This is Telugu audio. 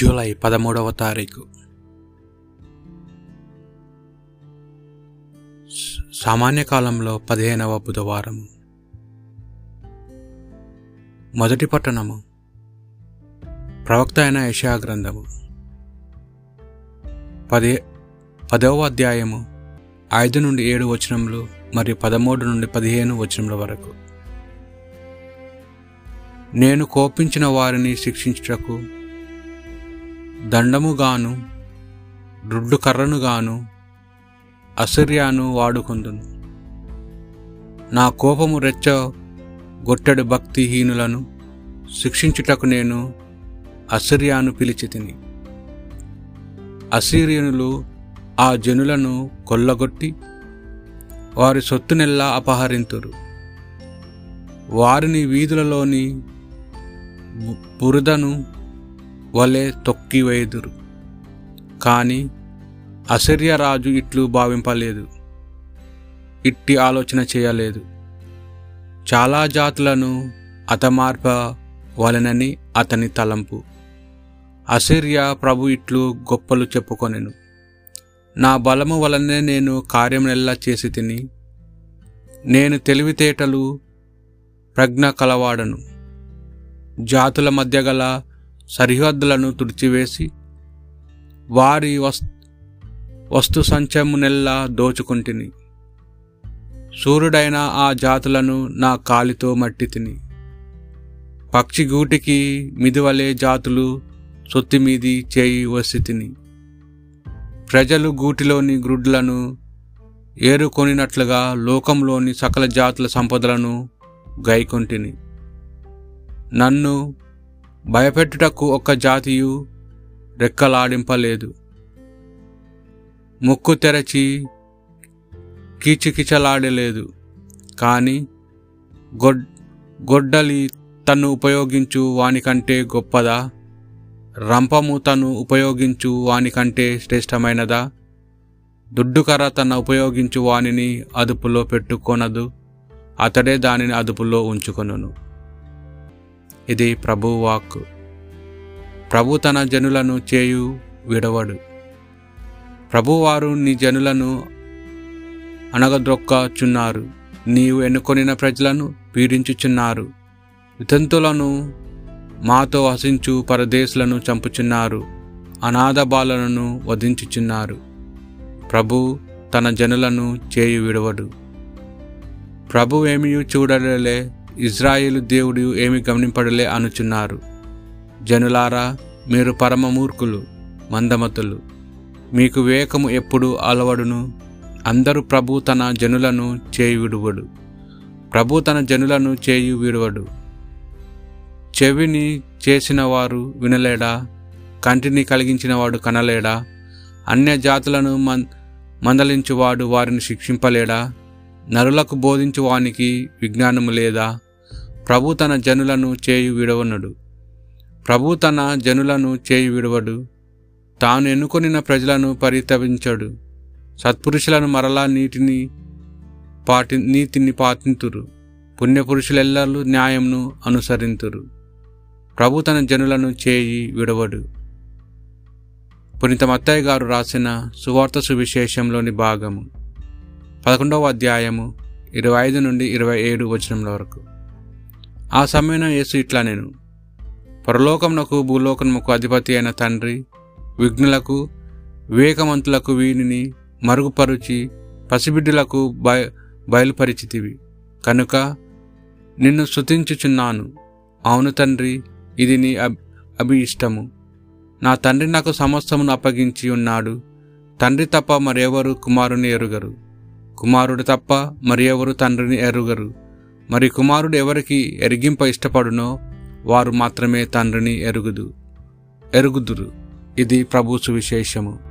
జూలై పదమూడవ తారీఖు. సామాన్య కాలంలో పదిహేనవ బుధవారము. మొదటి పట్టణము. ప్రవక్త అయిన యశా గ్రంథము. పది పదవ అధ్యాయము ఐదు నుండి ఏడు వచనములు మరియు పదమూడు నుండి పదిహేను వచనముల వరకు. నేను కోపించిన వారిని శిక్షించుటకు దండముగాను రుడ్డు కర్రనుగాను అసిర్యాను వాడుకుందును. నా కోపము రెచ్చ గొట్టెడు భక్తిహీనులను శిక్షించుటకు నేను అసిర్యాను పిలిచి తిని అసీరియనులు ఆ జనులను కొల్లగొట్టి వారి సొత్తునెల్లా అపహరింతురు. వారిని వీధులలోని బురదను వలె తొక్కివేయుదురు కానీ అసిర్య రాజు ఇట్లు భావింపలేదు. ఇట్టి ఆలోచన చేయలేదు. చాలా జాతులను అతమార్ప వలనని అతని తలంపు. అసిర్య ప్రభు ఇట్లు గొప్పలు చెప్పుకొనెను. నా బలము వలనే నేను కార్యమునెల్లా చేసి తిని నేను తెలివితేటలు ప్రజ్ఞ కలవాడను. జాతుల మధ్య గల సరిహద్దులను తుడిచివేసి వారి వస్ వస్తు సంచమునెల్లా దోచుకుంటుని. సూర్యుడైన ఆ జాతులను నా కాలితో మట్టి తిని. పక్షి గూటికి మిదివలే జాతులు సొత్తి మీది చేయి వసి తిని. ప్రజలు గూటిలోని గ్రుడ్లను ఏరుకొనినట్లుగా లోకంలోని సకల జాతుల సంపదలను గైకొంటిని. నన్ను భయపెట్టుటకు ఒక్క జాతియు రెక్కలాడింపలేదు. ముక్కు తెరచి కీచుకిచలాడలేదు. కానీ గొడ్ గొడ్డలి తను ఉపయోగించు వానికంటే గొప్పదా? రంపము తను ఉపయోగించు వానికంటే శ్రేష్టమైనదా? దుడ్డుకర్ర తన ఉపయోగించు వానిని అదుపులో పెట్టుకొనదు. అతడే దానిని అదుపులో ఉంచుకొనును. ఇది ప్రభు వాక్కు ప్రభు తన జనులను చేయు విడవడు. ప్రభువారు నీ జనులను అనగద్రొక్కచున్నారు నీవు ఎన్నుకొనిన ప్రజలను పీడించుచున్నారు. వితంతులను మాతో వసించు పరదేశులను చంపుచున్నారు. అనాథ బాలలను వధించుచున్నారు. ప్రభు తన జనులను చేయు విడవడు. ప్రభు ఏమీ చూడలే ఇజ్రాయేలు దేవుడు ఏమి గమనింపడలే అనుచున్నారు. జనులారా మీరు పరమ మూర్ఖులు మందమతులు. మీకు వివేకము ఎప్పుడు అలవడును. అందరూ ప్రభు తన జనులను చేయి విడువడు. ప్రభు తన జనులను చేయి విడువడు. చెవిని చేసిన వారు వినలేడా? కంటిని కలిగించినవాడు కనలేడా? అన్య జాతులను మన్ మందలించువాడు వారిని శిక్షింపలేడా? నరులకు బోధించు వానికి విజ్ఞానము లేదా? ప్రభు తన జనులను చేయి విడవనుడు. ప్రభు తన జనులను చేయి విడవడు. తాను ఎన్నుకొనిన ప్రజలను పరితపించడు. సత్పురుషులను మరలా నీటిని పాటి నీతిని పాటింతురు. పుణ్యపురుషులెల్లరూ న్యాయంను అనుసరింతురు. ప్రభు తన జనులను చేయి విడవడు. పునీత మత్తయ్య గారు రాసిన సువార్త సువిశేషంలోని భాగము. పదకొండవ అధ్యాయము ఇరవై ఐదు నుండి ఇరవై ఏడు వచనముల వరకు. ఆ సమయంలో యేసు ఇట్లా నేను. పరలోకమునకు భూలోకమునకు అధిపతి అయిన తండ్రి విఘ్నులకు వివేకవంతులకు వీనిని మరుగుపరుచి పసిబిడ్డలకు బయ బయలుపరిచితివి. కనుక నిన్ను శుతించుచున్నాను అవును తండ్రి ఇది నీ అబ్ అభి ఇష్టము నా తండ్రి నాకు సమస్తమును అప్పగించి ఉన్నాడు. తండ్రి తప్ప మరెవరు కుమారుని ఎరుగరు. కుమారుడు తప్ప మరి ఎవరు తండ్రిని ఎరుగరు. మరి కుమారుడు ఎవరికి ఎరిగింప ఇష్టపడునో వారు మాత్రమే తండ్రిని ఎరుగుదు ఎరుగుదురు. ఇది ప్రభు సువిశేషము.